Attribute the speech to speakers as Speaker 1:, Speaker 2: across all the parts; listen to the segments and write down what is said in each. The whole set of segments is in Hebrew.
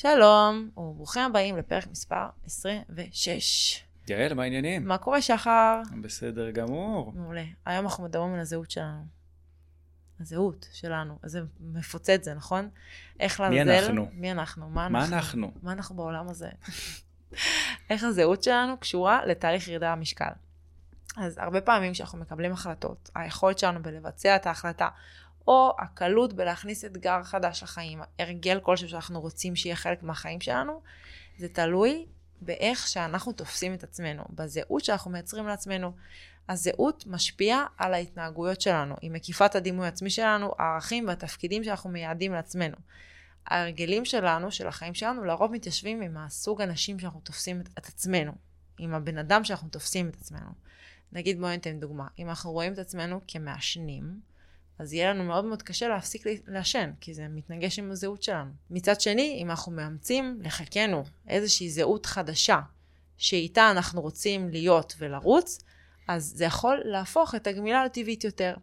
Speaker 1: שלום, וברוכים הבאים לפרק מספר 26.
Speaker 2: יעל, מה העניינים?
Speaker 1: מה קורה, שחר?
Speaker 2: בסדר גמור.
Speaker 1: מעולה. היום אנחנו מדברים על הזהות שלנו. הזהות שלנו. זה מפוצץ זה, נכון? איך
Speaker 2: מי
Speaker 1: לעזאזל...
Speaker 2: אנחנו?
Speaker 1: מי אנחנו? מה
Speaker 2: מה
Speaker 1: אנחנו?
Speaker 2: אנחנו?
Speaker 1: מה אנחנו בעולם הזה? איך הזהות שלנו קשורה לתהליך ירידה במשקל. אז הרבה פעמים כשאנחנו מקבלים החלטות, היכולת שלנו בלבצע את ההחלטה, או הקלות בלהכניס אתגר חדש לחיים, הרגל כלשהו שאנחנו רוצים שיהיה חלק מהחיים שלנו, זה תלוי באיך שאנחנו תופסים את עצמנו, בזהות שאנחנו מייצרים לעצמנו. הזהות משפיעה על ההתנהגויות שלנו, היא מקיפה את הדימוי העצמי שלנו, הערכים והתפקידים שאנחנו מייעדים לעצמנו. ההרגלים שלנו, של החיים שלנו, לרוב מתיישבים עם הסוג אנשים שאנחנו תופסים את, עצמנו, עם הבן אדם שאנחנו תופסים את עצמנו. נגיד בואי ניתן דוגמה, אם אנחנו רואים את עצמנו כמעשנים, אז יהיה לנו מאוד מאוד קשה להפסיק לעשן, כי זה מתנגש עם הזהות שלנו. מצד שני, אם אנחנו מאמצים לחיקנו איזושהי זהות חדשה, שאיתה אנחנו רוצים להיות ולרוץ, אז זה יכול להפוך את הגמילה לטבעית יותר.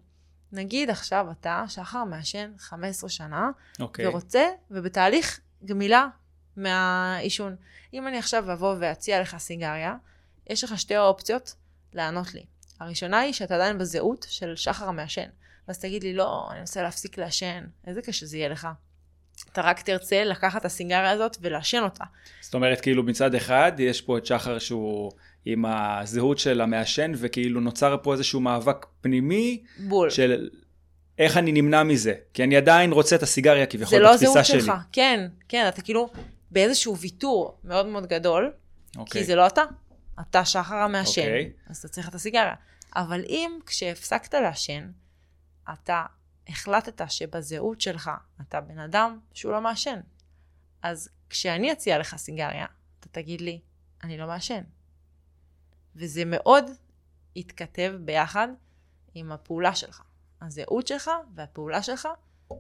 Speaker 1: נגיד עכשיו אתה, שחר, מעשן 15 שנה,
Speaker 2: אוקיי.
Speaker 1: ורוצה, ובתהליך גמילה מהעישון. אם אני עכשיו אבוא ואציע לך סיגריה, יש לך שתי אופציות לענות לי. הראשונה היא שאתה עדיין בזהות של שחר המעשן. ואז תגיד לי, לא, אני מנסה להפסיק לעשן. איזה קשה זה יהיה לך. אתה רק תרצה לקחת את הסיגריה הזאת ולעשן אותה.
Speaker 2: זאת אומרת, כאילו מצד אחד, יש פה את שחר שהוא עם הזהות של המעשן, וכאילו נוצר פה איזשהו מאבק פנימי,
Speaker 1: בול.
Speaker 2: של איך אני נמנע מזה. כי אני עדיין רוצה את הסיגריה כביכול
Speaker 1: זה לא
Speaker 2: בתפיסה
Speaker 1: הזהות
Speaker 2: שלי.
Speaker 1: שלך. כן, כן, אתה כאילו באיזשהו ויתור מאוד מאוד גדול,
Speaker 2: אוקיי.
Speaker 1: כי זה לא אתה. אתה שחר המעשן,
Speaker 2: אוקיי.
Speaker 1: אז אתה צריך את הסיגריה. אבל אם כשהפסקת לעשן, אתה החלטת שבזהות שלך אתה בן אדם שהוא לא מעשן, אז כשאני אציע לך סיגריה, אתה תגיד לי, אני לא מעשן. וזה מאוד יתכתב ביחד עם הפעולה שלך. הזהות שלך והפעולה שלך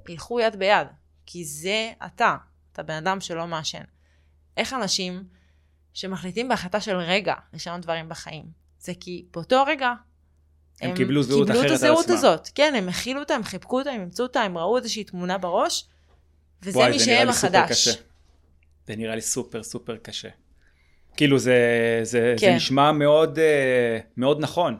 Speaker 1: ילכו יד ביד, כי זה אתה, אתה בן אדם שלא מעשן. איך אנשים שמחליטים בהחלטה של רגע לשנות דברים בחיים, זה כי באותו רגע
Speaker 2: הם קיבלו זהות
Speaker 1: קיבלו
Speaker 2: אחרת
Speaker 1: את
Speaker 2: על
Speaker 1: הזהות
Speaker 2: עצמם.
Speaker 1: הזאת. כן, הם הכילו אותה, הם חיבקו אותה, הם אימצו אותה, הם ראו איזושהי תמונה בראש, וזה
Speaker 2: וואי,
Speaker 1: מי שהם החדש.
Speaker 2: זה נראה לי סופר סופר קשה. כאילו זה, זה,
Speaker 1: כן.
Speaker 2: זה נשמע מאוד, אה, מאוד נכון.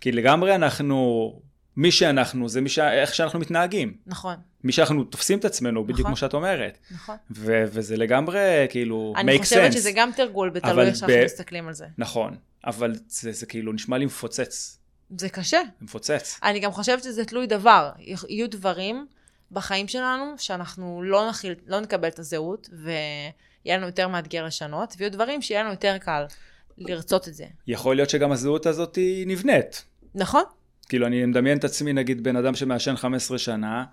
Speaker 2: כי לגמרי אנחנו, מי שאנחנו זה מי ש... איך שאנחנו מתנהגים.
Speaker 1: נכון,
Speaker 2: מי שאנחנו תופסים את עצמנו, בדיוק
Speaker 1: נכון.
Speaker 2: כמו שאת אומרת.
Speaker 1: נכון.
Speaker 2: ו- וזה לגמרי כאילו make
Speaker 1: אני חושבת
Speaker 2: sense.
Speaker 1: שזה גם תרגול, בתלוי איך שאנחנו
Speaker 2: ב-
Speaker 1: מסתכלים על זה.
Speaker 2: נכון, אבל זה, זה כאילו נשמע לי מפוצץ.
Speaker 1: זה קשה.
Speaker 2: זה מפוצץ.
Speaker 1: אני גם חושבת שזה תלוי דבר. יהיו דברים בחיים שלנו שאנחנו לא, נכיל, לא נקבל את הזהות, ויהיה לנו יותר מאתגר לשנות, ויהיו דברים שיהיה לנו יותר קל לרצות את זה.
Speaker 2: יכול להיות שגם הזהות הזאת היא נבנית.
Speaker 1: נכון?
Speaker 2: כאילו, אני מדמיין את עצמי, נגיד, בן אדם שמעשן 15 שנה,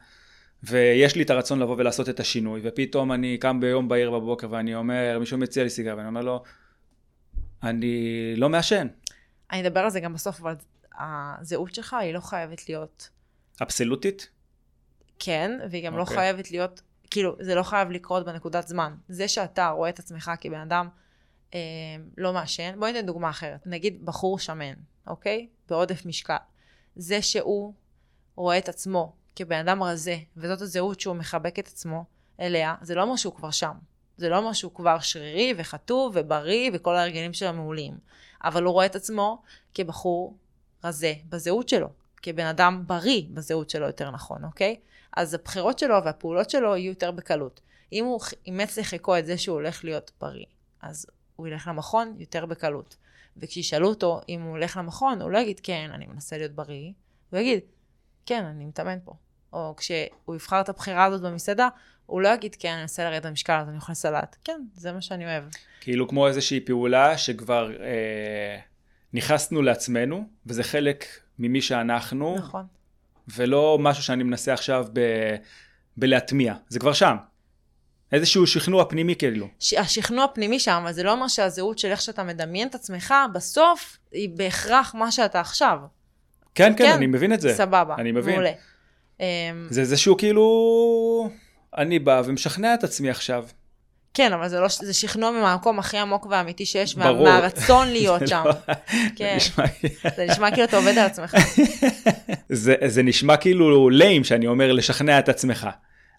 Speaker 2: ויש לי את הרצון לבוא ולעשות את השינוי, ופתאום אני קם ביום בהיר בבוקר ואני אומר, מישהו מציע לי סיגר, ואני אומר לו, אני לא מעשן.
Speaker 1: אני אדבר על זה גם בסוף, אבל הזהות שלך היא לא חייבת להיות
Speaker 2: אבסולוטית?
Speaker 1: כן, והיא גם לא
Speaker 2: אוקיי.
Speaker 1: חייבת להיות, כאילו, זה לא חייב לקרות בנקודת זמן. זה שאתה רואה את עצמך כבן אדם אה, לא מעשן, בואי ניתן דוגמה אחרת. נגיד בחור שמן, אוקיי? בעודף משקל. זה שהוא רואה את עצמו כבן אדם רזה, וזאת הזהות שהוא מחבק את עצמו אליה, זה לא אומר שהוא כבר שם. זה לא אומר שהוא כבר שרירי וחטוב ובריא וכל ההרגלים שלו מעולים. אבל הוא רואה את עצמו כבחור רזה בזהות שלו, כבן אדם בריא בזהות שלו יותר נכון, אוקיי? אז הבחירות שלו והפעולות שלו יהיו יותר בקלות. אם הוא אימץ לחיקו את זה שהוא הולך להיות בריא, אז הוא ילך למכון יותר בקלות. וכשישאלו אותו אם הוא הולך למכון, הוא לא יגיד, כן, אני מנסה להיות בריא, הוא יגיד, כן, אני מתאמן פה. או כשהוא יבחר את הבחירה הזאת במסעדה, הוא לא יגיד, כן, אני מנסה לרדת במשקל, אז אני אוכל סלט. כן, זה מה שאני אוהב.
Speaker 2: כאילו כמו איזושהי פעולה שכבר אה, נכנסנו לעצמנו, וזה חלק ממי שאנחנו,
Speaker 1: נכון.
Speaker 2: ולא משהו שאני מנסה עכשיו ב... בלהטמיע, זה כבר שם. איזשהו שכנוע פנימי כאילו.
Speaker 1: ש- השכנוע פנימי שם, אבל זה לא אומר שהזהות של איך שאתה מדמיין את עצמך, בסוף היא בהכרח מה שאתה עכשיו.
Speaker 2: כן, כן,
Speaker 1: כן,
Speaker 2: אני מבין את זה.
Speaker 1: סבבה.
Speaker 2: אני מבין.
Speaker 1: מעולה.
Speaker 2: זה איזשהו כאילו... אני בא ומשכנע את עצמי עכשיו.
Speaker 1: כן, אבל זה, לא, זה שכנוע מהמקום הכי עמוק והאמיתי שיש, מה,
Speaker 2: ברור.
Speaker 1: מהרצון להיות שם.
Speaker 2: לא-
Speaker 1: כן,
Speaker 2: זה נשמע-
Speaker 1: זה נשמע כאילו אתה עובד על עצמך.
Speaker 2: זה, זה נשמע כאילו lame שאני אומר לשכנע את עצמך,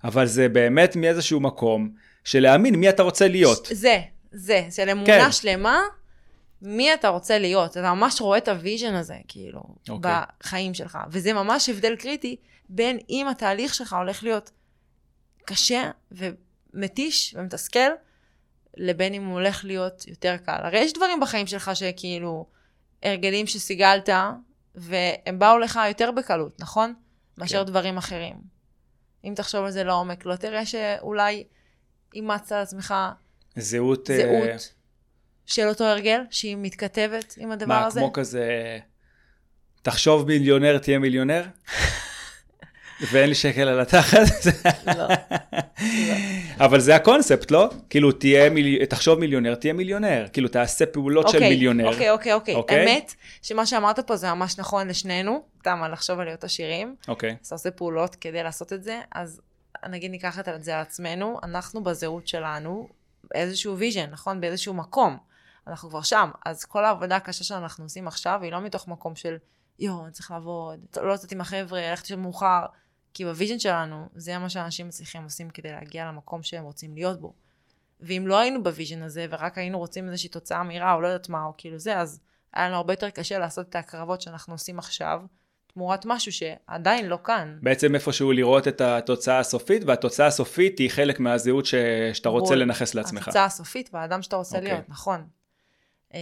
Speaker 2: אבל זה באמת מאיזשהו מקום של להאמין מי אתה רוצה להיות.
Speaker 1: זה, זה, של אמונה
Speaker 2: כן.
Speaker 1: שלמה, מי אתה רוצה להיות. אתה ממש רואה את ה vision הזה, כאילו,
Speaker 2: אוקיי.
Speaker 1: בחיים שלך. וזה ממש הבדל קריטי בין אם התהליך שלך הולך להיות קשה ומתיש ומתסכל, לבין אם הוא הולך להיות יותר קל. הרי יש דברים בחיים שלך שכאילו, הרגלים שסיגלת, והם באו לך יותר בקלות, נכון? מאשר
Speaker 2: כן.
Speaker 1: דברים אחרים. אם תחשוב על זה לעומק, לא תראה שאולי אימצת על עצמך
Speaker 2: זהות... אה,
Speaker 1: זהות של אותו הרגל, שהיא מתכתבת עם הדבר
Speaker 2: מה,
Speaker 1: הזה?
Speaker 2: כמו כזה, תחשוב מיליונר, תהיה מיליונר? ואין לי שקל על התחת?
Speaker 1: לא.
Speaker 2: אבל זה הקונספט, לא? כאילו, תהיה מיל... תחשוב מיליונר, תהיה מיליונר. כאילו, תעשה פעולות של
Speaker 1: אוקיי,
Speaker 2: מיליונר.
Speaker 1: אוקיי, אוקיי, אוקיי.
Speaker 2: אוקיי?
Speaker 1: האמת, שמה שאמרת פה זה ממש נכון לשנינו, על לחשוב על להיות עשירים.
Speaker 2: אוקיי.
Speaker 1: אז אתה עושה פעולות כדי לעשות את זה, אז נגיד ניקח את זה על עצמנו, אנחנו בזהות שלנו, איזשהו vision, נכון? באיזשהו מקום. אנחנו כבר שם. אז כל העבודה הקשה שאנחנו עושים עכשיו, היא לא מתוך מקום של, יואו, אני צריך לעבוד, לא לצאת עם החבר'ה, ללכת לישון מאוחר. כי ב vision שלנו, זה מה שאנשים מצליחים עושים כדי להגיע למקום שהם רוצים להיות בו. ואם לא היינו ב vision הזה, ורק היינו רוצים איזושהי תוצאה מהירה, או לא יודעת מה, או כאילו זה, אז היה לנו הרבה יותר קשה לעשות את ההקרבות שאנחנו עושים עכשיו, תמורת משהו שעדיין לא כאן.
Speaker 2: בעצם איפשהו לראות את התוצאה הסופית, והתוצאה הסופית היא חלק מהזהות ש... שאתה רוצה
Speaker 1: בול.
Speaker 2: לנכס לעצמך.
Speaker 1: התוצאה הסופית והאדם שאתה רוצה
Speaker 2: אוקיי.
Speaker 1: להיות, נכון. אמ,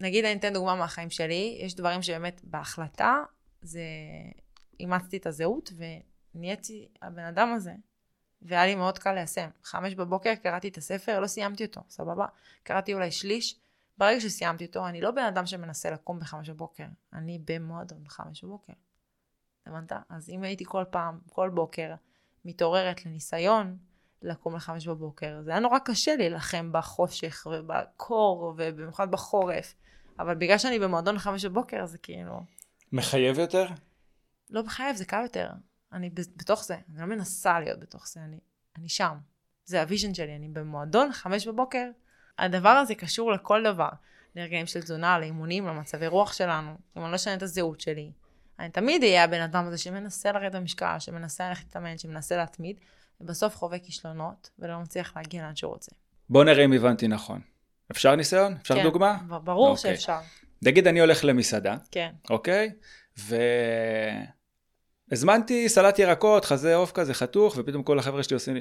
Speaker 1: נגיד, אני אתן דוגמה מהחיים שלי, יש דברים שבאמת בהחלטה, זה אימצתי את הזהות ונהייתי הבן אדם הזה. והיה לי מאוד קל ליישם. חמש בבוקר קראתי את הספר, לא סיימתי אותו, סבבה? קראתי אולי שליש. ברגע שסיימתי אותו, אני לא בן אדם שמנסה לקום בחמש בבוקר. אני במועדון בחמש בבוקר. הבנת? אז אם הייתי כל פעם, כל בוקר, מתעוררת לניסיון לקום לחמש בבוקר, זה היה נורא קשה להילחם בחושך ובקור ובמיוחד בחורף. אבל בגלל שאני במועדון לחמש בבוקר, זה כאילו...
Speaker 2: מחייב יותר?
Speaker 1: לא מחייב, זה קל יותר. אני בתוך זה, אני לא מנסה להיות בתוך זה, אני, אני שם. זה ה vision שלי, אני במועדון, חמש בבוקר. הדבר הזה קשור לכל דבר. לרגעים של תזונה, לאימונים, למצבי רוח שלנו. אם אני לא אשנה את הזהות שלי, אני תמיד אהיה הבן אדם הזה שמנסה לרדת במשקל, שמנסה ללכת להתאמן, שמנסה להתמיד, ובסוף חווה כישלונות, ולא מצליח להגיע לאן שהוא רוצה.
Speaker 2: בוא נראה אם הבנתי נכון. אפשר ניסיון? אפשר
Speaker 1: כן,
Speaker 2: דוגמה?
Speaker 1: ברור
Speaker 2: אוקיי.
Speaker 1: שאפשר.
Speaker 2: נגיד אני הולך למסעדה,
Speaker 1: כן,
Speaker 2: אוקיי? והזמנתי סלט ירקות, חזה עוף כזה חתוך, ופתאום כל החבר'ה שלי עושים לי,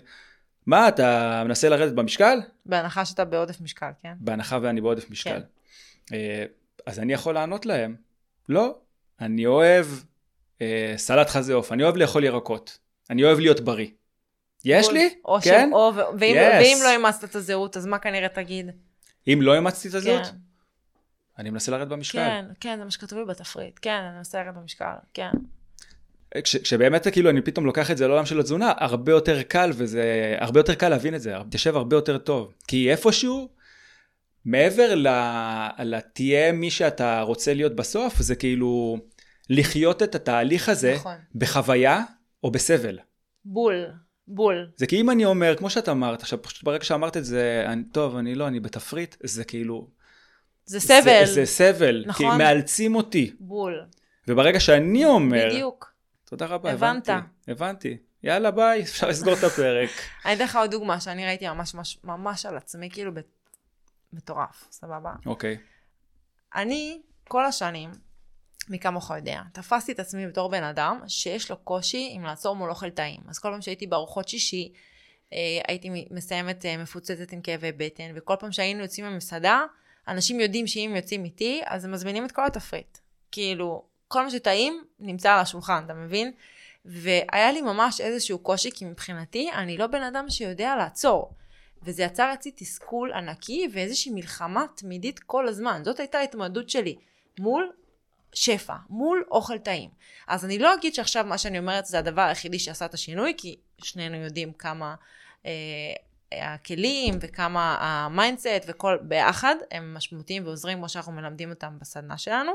Speaker 2: מה, אתה מנסה לרדת במשקל?
Speaker 1: בהנחה שאתה בעודף משקל, כן?
Speaker 2: בהנחה ואני בעודף משקל.
Speaker 1: כן.
Speaker 2: אז אני יכול לענות להם, לא, אני אוהב אה, סלט חזה עוף, אני אוהב לאכול ירקות, אני אוהב להיות בריא. יש לי?
Speaker 1: או
Speaker 2: כן?
Speaker 1: או. ואם,
Speaker 2: Yes.
Speaker 1: ואם לא אימצת את הזהות, אז מה כנראה תגיד?
Speaker 2: אם לא אימצתי את הזהות,
Speaker 1: כן,
Speaker 2: אני מנסה לרדת במשקל.
Speaker 1: כן, כן, זה מה שכתוב לי בתפריט. כן, אני מנסה לרדת במשקל, כן.
Speaker 2: כש, כשבאמת כאילו אני פתאום לוקח את זה לעולם של התזונה, הרבה יותר קל וזה, הרבה יותר קל להבין את זה, תשב הרבה יותר טוב. כי איפשהו, מעבר ל, לתהיה מי שאתה רוצה להיות בסוף, זה כאילו לחיות את התהליך הזה
Speaker 1: נכון.
Speaker 2: בחוויה או בסבל.
Speaker 1: בול, בול.
Speaker 2: זה כי אם אני אומר, כמו שאת אמרת, עכשיו פשוט ברגע שאמרת את זה, אני, טוב, אני לא, אני בתפריט, זה כאילו...
Speaker 1: זה סבל.
Speaker 2: זה, זה סבל,
Speaker 1: נכון.
Speaker 2: כי מאלצים אותי.
Speaker 1: בול.
Speaker 2: וברגע שאני אומר,
Speaker 1: בדיוק.
Speaker 2: תודה רבה,
Speaker 1: הבנת.
Speaker 2: הבנתי, הבנתי. יאללה ביי, אפשר לסגור את הפרק.
Speaker 1: אני אתן לך עוד דוגמה שאני ראיתי ממש ממש, ממש על עצמי, כאילו מטורף, סבבה?
Speaker 2: אוקיי.
Speaker 1: אני, כל השנים, מי כמוך יודע, תפסתי את עצמי בתור בן אדם שיש לו קושי עם לעצור מול אוכל טעים. אז כל פעם שהייתי בארוחות שישי, אה, הייתי מסיימת אה, מפוצצת עם כאבי בטן, וכל פעם שהיינו יוצאים ממסעדה, אנשים יודעים שאם יוצאים איתי, אז הם מזמינים את כל התפריט. כאילו, כל מה שטעים נמצא על השולחן, אתה מבין? והיה לי ממש איזשהו קושי, כי מבחינתי, אני לא בן אדם שיודע לעצור. וזה יצר אצלי תסכול ענקי ואיזושהי מלחמה תמידית כל הזמן. זאת הייתה ההתמודדות שלי מול שפע, מול אוכל טעים. אז אני לא אגיד שעכשיו מה שאני אומרת זה הדבר היחידי שעשה את השינוי, כי שנינו יודעים כמה אה, הכלים וכמה ה mindset וכל ביחד הם משמעותיים ועוזרים כמו שאנחנו מלמדים אותם בסדנה שלנו,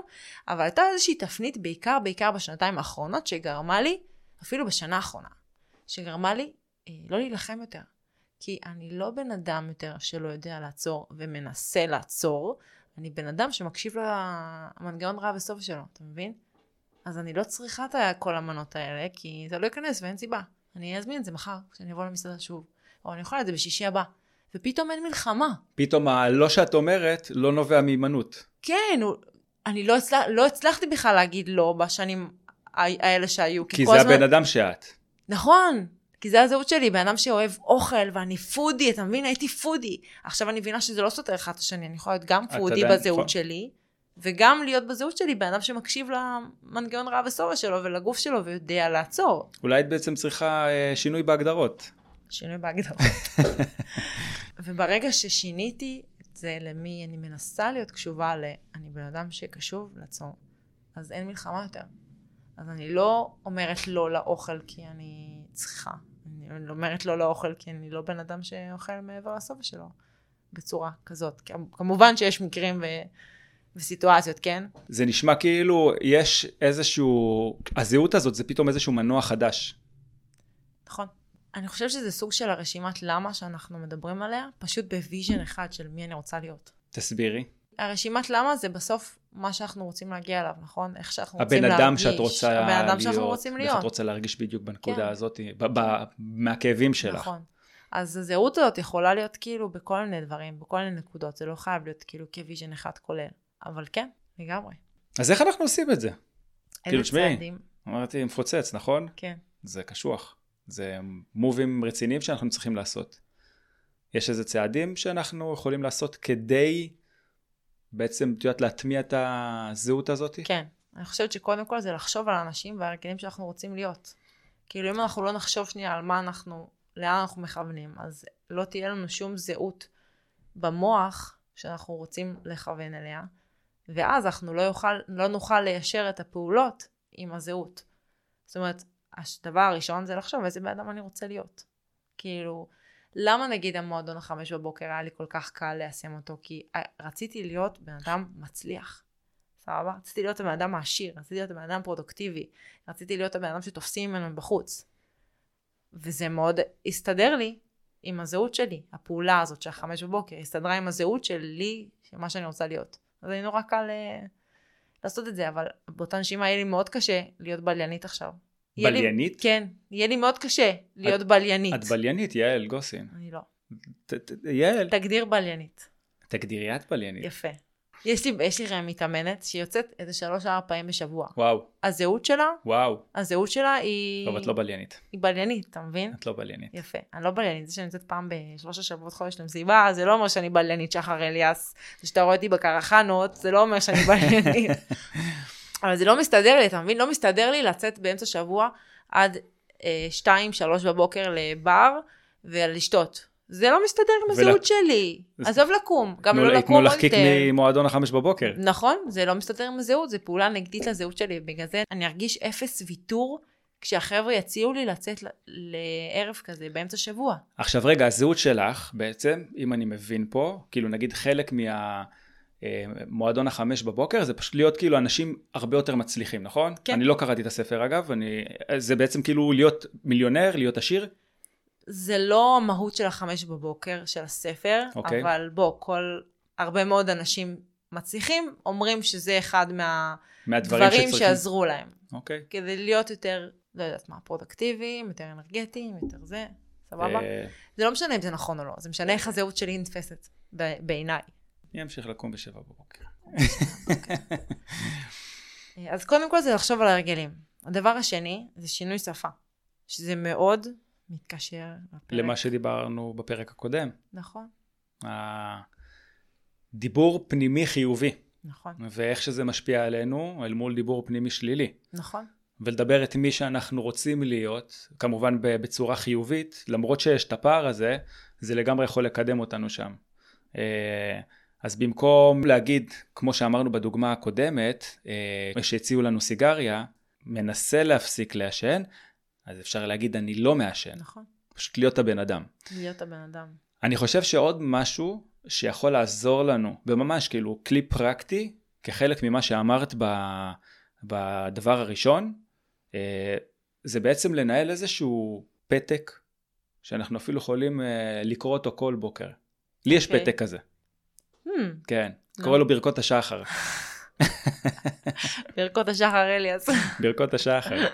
Speaker 1: אבל הייתה איזושהי תפנית בעיקר בעיקר בשנתיים האחרונות שגרמה לי, אפילו בשנה האחרונה, שגרמה לי אה, לא להילחם יותר. כי אני לא בן אדם יותר שלא יודע לעצור ומנסה לעצור, אני בן אדם שמקשיב למנגנון רע בסוף שלו, אתה מבין? אז אני לא צריכה את כל המנות האלה, כי זה לא ייכנס ואין סיבה. אני אזמין את זה מחר, כשאני אבוא למסעדה שוב. או אני יכולה את זה בשישי הבא. ופתאום אין מלחמה.
Speaker 2: פתאום הלא שאת אומרת לא נובע מהימנעות.
Speaker 1: כן, אני לא, הצלח, לא הצלחתי בכלל להגיד לא בשנים האלה שהיו.
Speaker 2: כי זה הזמן... הבן אדם שאת.
Speaker 1: נכון, כי זה הזהות שלי, בן אדם שאוהב אוכל, ואני פודי, אתה מבין? הייתי פודי. עכשיו אני מבינה שזה לא סותר אחד את השני, אני יכולה להיות גם פודי בזהות נכון. שלי, וגם להיות בזהות שלי בן אדם שמקשיב למנגנון רעב וסובה שלו ולגוף שלו ויודע לעצור.
Speaker 2: אולי את בעצם צריכה אה, שינוי בהגדרות.
Speaker 1: שינוי בהגדרות. וברגע ששיניתי את זה למי אני מנסה להיות קשובה ל... אני בן אדם שקשוב לעצמו, אז אין מלחמה יותר. אז אני לא אומרת לא לאוכל כי אני צריכה. אני אומרת לא לאוכל כי אני לא בן אדם שאוכל מעבר לשובע שלו בצורה כזאת. כמובן שיש מקרים ו... וסיטואציות, כן?
Speaker 2: זה נשמע כאילו יש איזשהו, הזהות הזאת זה פתאום איזשהו מנוע חדש.
Speaker 1: נכון. אני חושבת שזה סוג של הרשימת למה שאנחנו מדברים עליה, פשוט ב vision אחד של מי אני רוצה להיות.
Speaker 2: תסבירי.
Speaker 1: הרשימת למה זה בסוף מה שאנחנו רוצים להגיע אליו, נכון? איך שאנחנו רוצים
Speaker 2: להרגיש. הבן אדם שאת רוצה
Speaker 1: הבן אדם להיות, שאנחנו רוצים להיות. איך
Speaker 2: את רוצה להרגיש בדיוק בנקודה כן. הזאת, ב- ב- מהכאבים שלך.
Speaker 1: נכון. אז הזהות הזאת יכולה להיות כאילו בכל מיני דברים, בכל מיני נקודות, זה לא חייב להיות כאילו כוויז'ן אחד כולל. אבל כן, לגמרי.
Speaker 2: אז איך אנחנו עושים את זה?
Speaker 1: איזה כאילו, צעדים?
Speaker 2: אמרתי, מפוצץ, נכון?
Speaker 1: כן.
Speaker 2: זה קשוח. זה מובים רציניים שאנחנו צריכים לעשות. יש איזה צעדים שאנחנו יכולים לעשות כדי בעצם, את יודעת, להטמיע את הזהות הזאת?
Speaker 1: כן. אני חושבת שקודם כל זה לחשוב על האנשים והרגלים שאנחנו רוצים להיות. כאילו אם אנחנו לא נחשוב שנייה על מה אנחנו, לאן אנחנו מכוונים, אז לא תהיה לנו שום זהות במוח שאנחנו רוצים לכוון אליה, ואז אנחנו לא, יוכל, לא נוכל ליישר את הפעולות עם הזהות. זאת אומרת, הדבר הראשון זה לחשוב איזה בן אדם אני רוצה להיות. כאילו, למה נגיד המועדון החמש בבוקר היה לי כל כך קל ליישם אותו? כי רציתי להיות בן אדם מצליח. סבבה? רציתי להיות הבן אדם העשיר, רציתי להיות הבן אדם פרודוקטיבי, רציתי להיות הבן אדם שתופסים ממנו מבחוץ. וזה מאוד הסתדר לי עם הזהות שלי. הפעולה הזאת של החמש בבוקר הסתדרה עם הזהות שלי, של מה שאני רוצה להיות. אז אני נורא קל uh, לעשות את זה, אבל באותה נשימה יהיה לי מאוד קשה להיות בליינית עכשיו.
Speaker 2: בליינית?
Speaker 1: לי, כן, יהיה לי מאוד קשה להיות את, בליינית.
Speaker 2: את בליינית, יעל גוסין.
Speaker 1: אני לא.
Speaker 2: ת, ת, יעל.
Speaker 1: תגדיר בליינית.
Speaker 2: תגדירי את בליינית.
Speaker 1: יפה. יש לי, יש לי מתאמנת שיוצאת איזה שלוש-ארבע פעמים בשבוע.
Speaker 2: וואו.
Speaker 1: הזהות שלה,
Speaker 2: וואו.
Speaker 1: הזהות שלה היא...
Speaker 2: טוב, את לא בליינית.
Speaker 1: היא בליינית, אתה מבין?
Speaker 2: את לא בליינית.
Speaker 1: יפה. אני לא בליינית, זה שאני יוצאת פעם בשלושה שבועות חודש למסיבה, זה לא אומר שאני בליינית שחר אליאס. זה שאתה רואה אותי בקרחנות, זה לא אומר שאני בליינית. אבל זה לא מסתדר לי, אתה מבין? לא מסתדר לי לצאת באמצע שבוע עד אה, שתיים, שלוש בבוקר לבר ולשתות. זה לא מסתדר עם הזהות ול... שלי. עזוב לקום, גם לא לקום
Speaker 2: עוד יותר. תנו לך קיק ממועדון החמש בבוקר.
Speaker 1: נכון, זה לא מסתדר עם הזהות, זה פעולה נגדית לזהות שלי, בגלל זה אני ארגיש אפס ויתור כשהחבר'ה יציעו לי לצאת לערב כזה באמצע שבוע.
Speaker 2: עכשיו רגע, הזהות שלך בעצם, אם אני מבין פה, כאילו נגיד חלק מה... אה, מועדון החמש בבוקר זה פשוט להיות כאילו אנשים הרבה יותר מצליחים נכון?
Speaker 1: כן.
Speaker 2: אני לא קראתי את הספר אגב, אני, זה בעצם כאילו להיות מיליונר, להיות עשיר?
Speaker 1: זה לא המהות של החמש בבוקר של הספר. אוקיי. אבל בוא, כל, הרבה מאוד אנשים מצליחים אומרים שזה אחד מה... מהדברים שעזרו להם.
Speaker 2: אוקיי.
Speaker 1: כדי להיות יותר, לא יודעת מה, פרודקטיביים, יותר אנרגטיים, יותר זה, סבבה? אה. זה לא משנה אם זה נכון או לא, זה משנה איך הזהות שלי נתפסת בעיניי.
Speaker 2: אני אמשיך לקום בשבע בבוקר.
Speaker 1: אז קודם כל זה לחשוב על הרגלים. הדבר השני זה שינוי שפה, שזה מאוד מתקשר
Speaker 2: לפרק. למה שדיברנו בפרק הקודם.
Speaker 1: נכון.
Speaker 2: דיבור פנימי חיובי.
Speaker 1: נכון.
Speaker 2: ואיך שזה משפיע עלינו אל מול דיבור פנימי שלילי.
Speaker 1: נכון.
Speaker 2: ולדבר את מי שאנחנו רוצים להיות, כמובן בצורה חיובית, למרות שיש את הפער הזה, זה לגמרי יכול לקדם אותנו שם. אז במקום להגיד, כמו שאמרנו בדוגמה הקודמת, אה, שהציעו לנו סיגריה, מנסה להפסיק לעשן, אז אפשר להגיד אני לא מעשן.
Speaker 1: נכון.
Speaker 2: פשוט להיות הבן אדם.
Speaker 1: להיות הבן אדם.
Speaker 2: אני חושב שעוד משהו שיכול לעזור לנו, וממש כאילו כלי פרקטי, כחלק ממה שאמרת ב, בדבר הראשון, אה, זה בעצם לנהל איזשהו פתק, שאנחנו אפילו יכולים אה, לקרוא אותו כל בוקר. לי יש okay. אוקיי. פתק כזה.
Speaker 1: Hmm.
Speaker 2: כן, no. קורא לו ברכות השחר.
Speaker 1: ברכות השחר אליאס.
Speaker 2: ברכות השחר.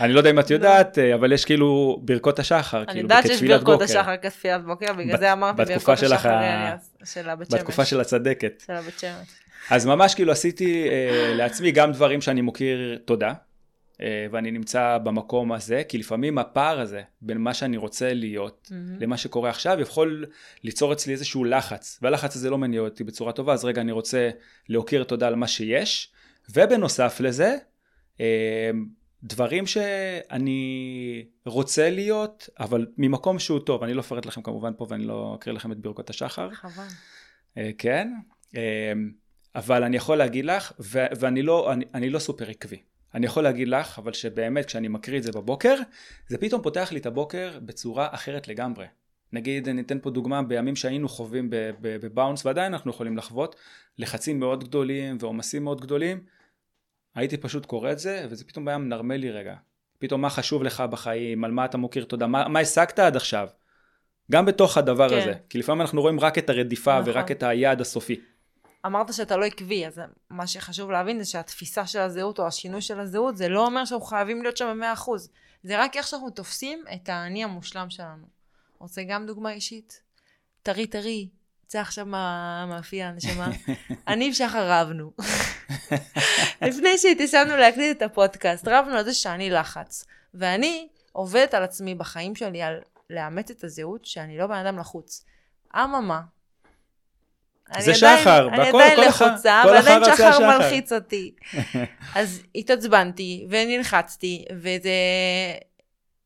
Speaker 2: אני לא יודע אם את יודעת, אה, אבל יש כאילו ברכות השחר,
Speaker 1: אני
Speaker 2: כאילו
Speaker 1: יודעת שיש
Speaker 2: כתפילת
Speaker 1: ברכות
Speaker 2: בוקר.
Speaker 1: השחר כתפילת בוקר, בגלל זה אמרתי ברכות השחר אליאס, של הבית שמש.
Speaker 2: בתקופה של הצדקת.
Speaker 1: של הבית שמש.
Speaker 2: אז ממש כאילו עשיתי אה, לעצמי גם דברים שאני מוקיר תודה, ואני נמצא במקום הזה, כי לפעמים הפער הזה בין מה שאני רוצה להיות
Speaker 1: מהמם.
Speaker 2: למה שקורה עכשיו יכול ליצור אצלי איזשהו לחץ, והלחץ הזה לא מניע אותי בצורה טובה, אז רגע אני רוצה להוקיר תודה על מה שיש, ובנוסף לזה, אה, דברים שאני רוצה להיות, אבל ממקום שהוא טוב, אני לא אפרט לכם כמובן פה ואני לא אקריא לכם את ברכות השחר,
Speaker 1: חבל.
Speaker 2: אה, כן, אה, אבל אני יכול להגיד לך, ואני לא, אני, אני לא סופר עקבי. אני יכול להגיד לך, אבל שבאמת כשאני מקריא את זה בבוקר, זה פתאום פותח לי את הבוקר בצורה אחרת לגמרי. נגיד, אני אתן פה דוגמה, בימים שהיינו חווים בבאונס, ועדיין אנחנו יכולים לחוות, לחצים מאוד גדולים ועומסים מאוד גדולים, הייתי פשוט קורא את זה, וזה פתאום היה מנרמל לי רגע. פתאום מה חשוב לך בחיים, על מה אתה מוקיר תודה, מה, מה השגת עד עכשיו. גם בתוך הדבר
Speaker 1: כן.
Speaker 2: הזה. כי לפעמים אנחנו רואים רק את הרדיפה
Speaker 1: נכון.
Speaker 2: ורק את היעד הסופי.
Speaker 1: אמרת שאתה לא עקבי, אז מה שחשוב להבין זה שהתפיסה של הזהות או השינוי של הזהות, זה לא אומר שאנחנו חייבים להיות שם במאה אחוז. זה רק איך שאנחנו תופסים את האני המושלם שלנו. רוצה גם דוגמה אישית? טרי טרי, צא עכשיו מה- מהפייה, נשמה. אני ושחר רבנו. לפני שהתיישבנו להקליט את הפודקאסט, רבנו על זה שאני לחץ. ואני עובדת על עצמי בחיים שלי, על לאמץ את הזהות שאני לא בן אדם לחוץ. אממה.
Speaker 2: זה
Speaker 1: עדיין-
Speaker 2: שחר,
Speaker 1: אני
Speaker 2: והכל-
Speaker 1: עדיין
Speaker 2: כל אחד-
Speaker 1: לחוצה,
Speaker 2: אחד רצה
Speaker 1: שחר. מלחיץ אותי. אז התעצבנתי, ונלחצתי, וזה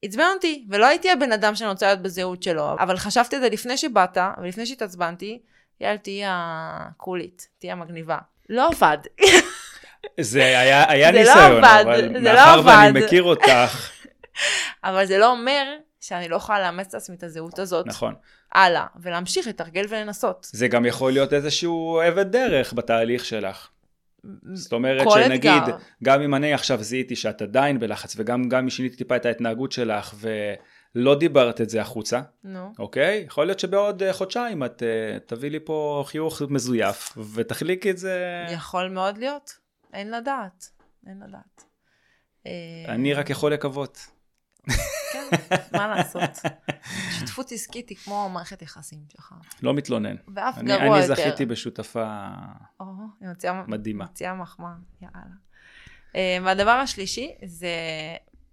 Speaker 1: עצבן אותי, ולא הייתי הבן אדם שאני רוצה להיות בזהות שלו, אבל חשבתי על זה לפני שבאת, ולפני שהתעצבנתי, יאללה, תהיי הקולית, תהיי המגניבה. לא עבד.
Speaker 2: זה היה, היה
Speaker 1: זה לא
Speaker 2: ניסיון,
Speaker 1: עבד,
Speaker 2: אבל
Speaker 1: זה לא
Speaker 2: מאחר ואני. מכיר אותך,
Speaker 1: אבל זה לא אומר שאני לא יכולה לאמץ לעצמי את הזהות הזאת
Speaker 2: נכון.
Speaker 1: הלאה, ולהמשיך לתרגל ולנסות.
Speaker 2: זה גם יכול להיות איזשהו אבן דרך בתהליך שלך. זאת אומרת שנגיד,
Speaker 1: אתגר.
Speaker 2: גם אם אני עכשיו זיהיתי שאת עדיין בלחץ, וגם גם אם שיניתי טיפה את ההתנהגות שלך, ולא דיברת את זה החוצה,
Speaker 1: נו.
Speaker 2: אוקיי? יכול להיות שבעוד אה, חודשיים את אה, תביא לי פה חיוך מזויף, ותחליקי את זה...
Speaker 1: יכול מאוד להיות. אין לדעת. אין לדעת. אה,
Speaker 2: אני רק יכול לקוות.
Speaker 1: כן, מה לעשות. שותפות עסקית היא כמו מערכת יחסים שלך.
Speaker 2: לא מתלונן.
Speaker 1: ואף
Speaker 2: אני,
Speaker 1: גרוע
Speaker 2: אני
Speaker 1: יותר.
Speaker 2: זכיתי בשותפה מדהימה.
Speaker 1: מוציאה מחמאה, יאללה. אה, והדבר השלישי זה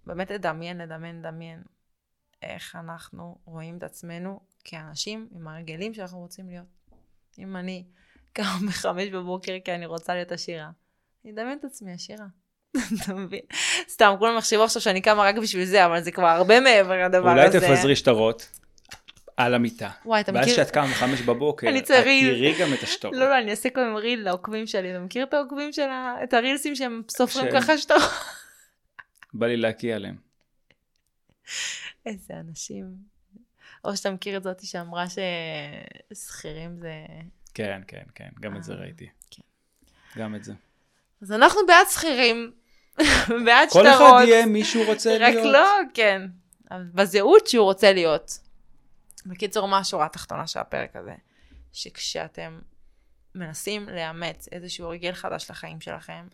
Speaker 1: באמת לדמיין, לדמיין, לדמיין איך אנחנו רואים את עצמנו כאנשים עם הרגלים שאנחנו רוצים להיות. אם אני קם בחמש בבוקר כי אני רוצה להיות עשירה, אני אדמיין את עצמי עשירה. אתה מבין? סתם, כולם יחשבו עכשיו שאני קמה רק בשביל זה, אבל זה כבר הרבה מעבר לדבר
Speaker 2: אולי
Speaker 1: הזה.
Speaker 2: תפזרי שטרות על המיטה.
Speaker 1: וואי, אתה
Speaker 2: ואז
Speaker 1: מכיר?
Speaker 2: כשאת קמה בחמש בבוקר, את תראי גם את השטרות.
Speaker 1: לא, לא, אני אעשה כל הזמן ריל לעוקבים שלי. אתה מכיר את העוקבים של ה... את הרילסים שהם סופרים ככה שאתה...
Speaker 2: בא לי להקיע עליהם.
Speaker 1: איזה אנשים. או שאתה מכיר את זאתי שאמרה ששכירים זה...
Speaker 2: כן, כן, כן, גם את זה
Speaker 1: אה,
Speaker 2: ראיתי.
Speaker 1: כן.
Speaker 2: גם את זה.
Speaker 1: אז אנחנו בעד שכירים, בעד
Speaker 2: כל
Speaker 1: שטרות.
Speaker 2: אחד יהיה מי שהוא רוצה
Speaker 1: רק
Speaker 2: להיות.
Speaker 1: לא, כן. בזהות שהוא רוצה להיות. בקיצור, מה השורה התחתונה של הפרק הזה? שכשאתם מנסים לאמץ איזשהו הרגל חדש לחיים שלכם,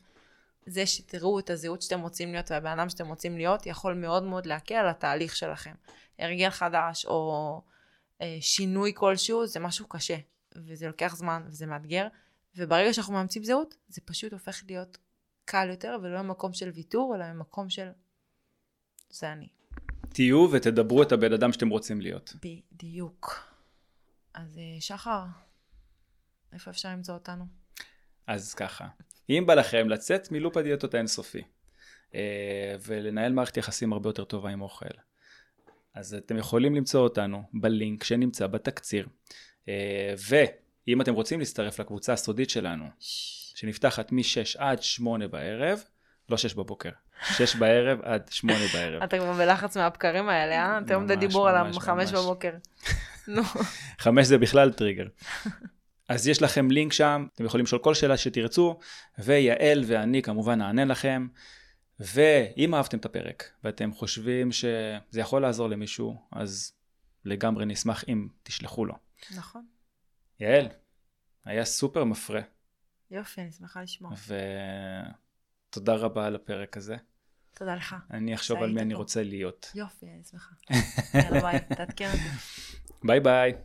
Speaker 1: זה שתראו את הזהות שאתם רוצים להיות והבן אדם שאתם רוצים להיות, יכול מאוד מאוד להקל על התהליך שלכם. הרגל חדש או אה, שינוי כלשהו זה משהו קשה, וזה לוקח זמן וזה מאתגר, וברגע שאנחנו מאמצים זהות, זה פשוט הופך להיות קל יותר, ולא ממקום של ויתור, אלא ממקום של זה אני.
Speaker 2: תהיו ותדברו את הבן אדם שאתם רוצים להיות.
Speaker 1: בדיוק. אז אה, שחר, איפה אפשר למצוא אותנו?
Speaker 2: אז ככה, אם בא לכם לצאת מלופ הדיאטות האינסופי, אה, ולנהל מערכת יחסים הרבה יותר טובה עם אוכל, אז אתם יכולים למצוא אותנו בלינק שנמצא בתקציר. אה, ואם אתם רוצים להצטרף לקבוצה הסודית שלנו, שנפתחת מ-6 עד 8 בערב, לא 6 בבוקר, 6 בערב עד 8 בערב.
Speaker 1: אתה כבר בלחץ מהבקרים האלה, אה? אתה עומד דיבור על
Speaker 2: ממש,
Speaker 1: החמש
Speaker 2: ממש.
Speaker 1: בבוקר. נו.
Speaker 2: 5 זה בכלל טריגר. אז יש לכם לינק שם, אתם יכולים לשאול כל שאלה שתרצו, ויעל ואני כמובן נענה לכם. ואם אהבתם את הפרק, ואתם חושבים שזה יכול לעזור למישהו, אז לגמרי נשמח אם תשלחו לו.
Speaker 1: נכון.
Speaker 2: יעל, היה סופר מפרה,
Speaker 1: יופי, אני שמחה לשמוע.
Speaker 2: ותודה רבה על הפרק הזה.
Speaker 1: תודה לך.
Speaker 2: אני אחשוב על מי אני
Speaker 1: פה.
Speaker 2: רוצה להיות.
Speaker 1: יופי, אני שמחה. יאללה ביי, תעדכן אותי.
Speaker 2: ביי ביי.